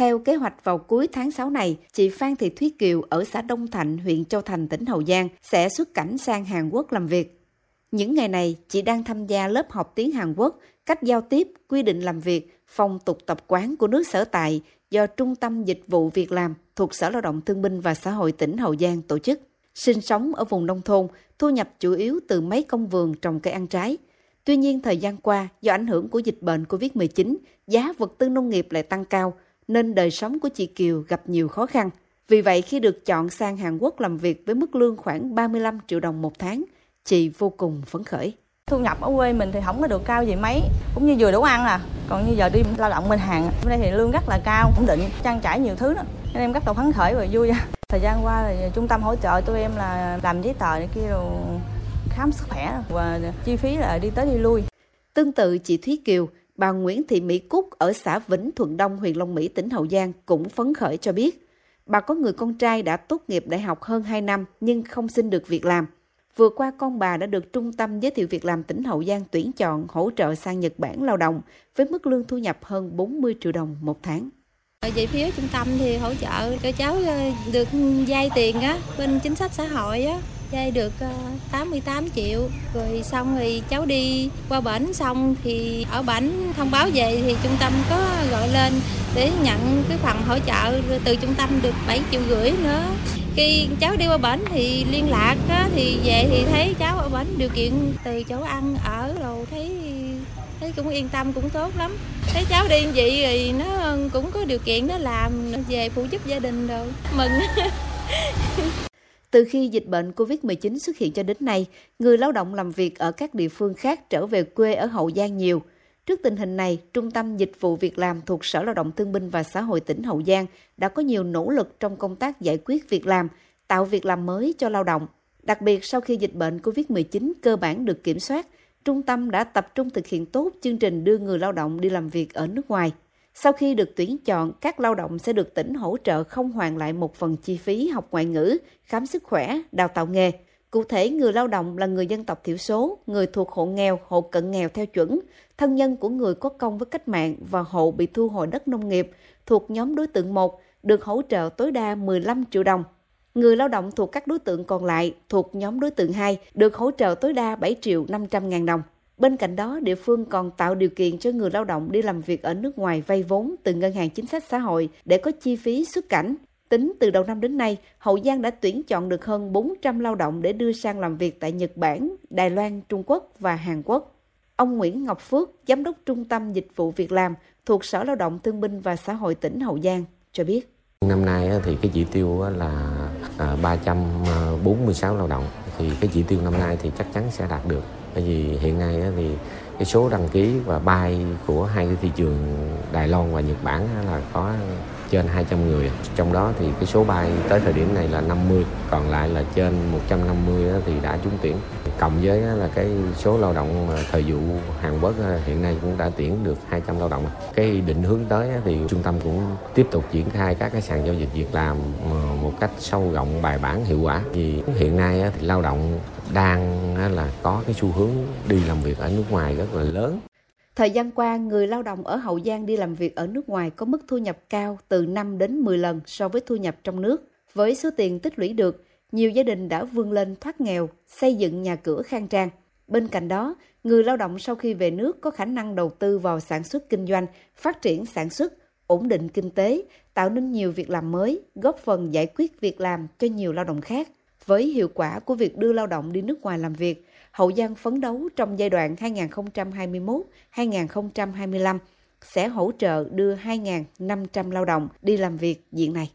Theo kế hoạch vào cuối tháng 6 này, chị Phan Thị Thúy Kiều ở xã Đông Thạnh, huyện Châu Thành, tỉnh Hậu Giang sẽ xuất cảnh sang Hàn Quốc làm việc. Những ngày này, chị đang tham gia lớp học tiếng Hàn Quốc, cách giao tiếp, quy định làm việc, phong tục tập quán của nước sở tại do Trung tâm Dịch vụ Việc làm thuộc Sở Lao động Thương binh và Xã hội tỉnh Hậu Giang tổ chức. Sinh sống ở vùng nông thôn, thu nhập chủ yếu từ mấy công vườn trồng cây ăn trái. Tuy nhiên, thời gian qua, do ảnh hưởng của dịch bệnh COVID-19, giá vật tư nông nghiệp lại tăng cao, nên đời sống của chị Kiều gặp nhiều khó khăn. Vì vậy, khi được chọn sang Hàn Quốc làm việc với mức lương khoảng 35 triệu đồng một tháng, chị vô cùng phấn khởi. Thu nhập ở quê mình thì không có được cao gì mấy, cũng như vừa đủ ăn à. Còn như giờ đi lao động bên Hàn, bên đây thì lương rất là cao, ổn định, trang trải nhiều thứ đó. Nên em rất là phấn khởi và vui. Thời gian qua thì trung tâm hỗ trợ tụi em là làm giấy tờ này kia rồi khám sức khỏe và chi phí là đi tới đi lui. Tương tự chị Thúy Kiều, bà Nguyễn Thị Mỹ Cúc ở xã Vĩnh Thuận Đông, huyện Long Mỹ, tỉnh Hậu Giang cũng phấn khởi cho biết. Bà có người con trai đã tốt nghiệp đại học hơn 2 năm nhưng không xin được việc làm. Vừa qua con bà đã được Trung tâm Giới thiệu Việc làm tỉnh Hậu Giang tuyển chọn hỗ trợ sang Nhật Bản lao động với mức lương thu nhập hơn 40 triệu đồng một tháng. Về phía trung tâm thì hỗ trợ cho cháu ờ, được vay tiền á, bên chính sách xã hội á, chơi được ờ, 88 triệu. Rồi xong thì cháu đi qua bển xong thì ở bển thông báo về thì trung tâm có gọi lên để nhận cái phần hỗ trợ từ trung tâm được 7 triệu rưỡi nữa. Khi cháu đi qua bển thì liên lạc á, thì về thì thấy cháu ở bển điều kiện từ chỗ ăn ở rồi thấy thấy cũng yên tâm cũng tốt lắm. Thấy cháu đi như vậy thì nó cũng có điều kiện nó làm về phụ giúp gia đình rồi mừng. Từ khi dịch bệnh COVID-19 xuất hiện cho đến nay, người lao động làm việc ở các địa phương khác trở về quê ở Hậu Giang nhiều. Trước tình hình này, Trung tâm Dịch vụ Việc làm thuộc Sở Lao động Thương binh và Xã hội tỉnh Hậu Giang đã có nhiều nỗ lực trong công tác giải quyết việc làm, tạo việc làm mới cho lao động. Đặc biệt sau khi dịch bệnh COVID-19 cơ bản được kiểm soát, trung tâm đã tập trung thực hiện tốt chương trình đưa người lao động đi làm việc ở nước ngoài. Sau khi được tuyển chọn, các lao động sẽ được tỉnh hỗ trợ không hoàn lại một phần chi phí học ngoại ngữ, khám sức khỏe, đào tạo nghề. Cụ thể, người lao động là người dân tộc thiểu số, người thuộc hộ nghèo, hộ cận nghèo theo chuẩn, thân nhân của người có công với cách mạng và hộ bị thu hồi đất nông nghiệp thuộc nhóm đối tượng 1 được hỗ trợ tối đa 15 triệu đồng. Người lao động thuộc các đối tượng còn lại thuộc nhóm đối tượng 2 được hỗ trợ tối đa 7 triệu 500 ngàn đồng. Bên cạnh đó, địa phương còn tạo điều kiện cho người lao động đi làm việc ở nước ngoài vay vốn từ Ngân hàng Chính sách Xã hội để có chi phí xuất cảnh. Tính từ đầu năm đến nay, Hậu Giang đã tuyển chọn được hơn 400 lao động để đưa sang làm việc tại Nhật Bản, Đài Loan, Trung Quốc và Hàn Quốc. Ông Nguyễn Ngọc Phước, Giám đốc Trung tâm Dịch vụ Việc làm thuộc Sở Lao động Thương binh và Xã hội tỉnh Hậu Giang cho biết. Năm nay thì cái chỉ tiêu là à, 346 lao động thì cái chỉ tiêu năm nay thì chắc chắn sẽ đạt được. Bởi vì hiện nay thì cái số đăng ký và bay của hai cái thị trường Đài Loan và Nhật Bản là có trên 200 người. Trong đó thì cái số bay tới thời điểm này là 50 còn lại là trên 150 thì đã trúng tuyển. Cộng với là cái số lao động thời vụ Hàn Quốc hiện nay cũng đã tuyển được 200 lao động. Cái định hướng tới thì trung tâm cũng tiếp tục triển khai các cái sàn giao dịch việc làm ờ, một cách sâu rộng, bài bản, hiệu quả. Vì hiện nay thì lao động đang là có cái xu hướng đi làm việc ở nước ngoài rất là lớn. Thời gian qua, người lao động ở Hậu Giang đi làm việc ở nước ngoài có mức thu nhập cao từ 5 đến 10 lần so với thu nhập trong nước. Với số tiền tích lũy được, nhiều gia đình đã vươn lên thoát nghèo, xây dựng nhà cửa khang trang. Bên cạnh đó, người lao động sau khi về nước có khả năng đầu tư vào sản xuất kinh doanh, phát triển sản xuất, ổn định kinh tế, tạo nên nhiều việc làm mới, góp phần giải quyết việc làm cho nhiều lao động khác. Với hiệu quả của việc đưa lao động đi nước ngoài làm việc, Hậu Giang phấn đấu trong giai đoạn 2021-2025 sẽ hỗ trợ đưa 2.500 lao động đi làm việc diện này.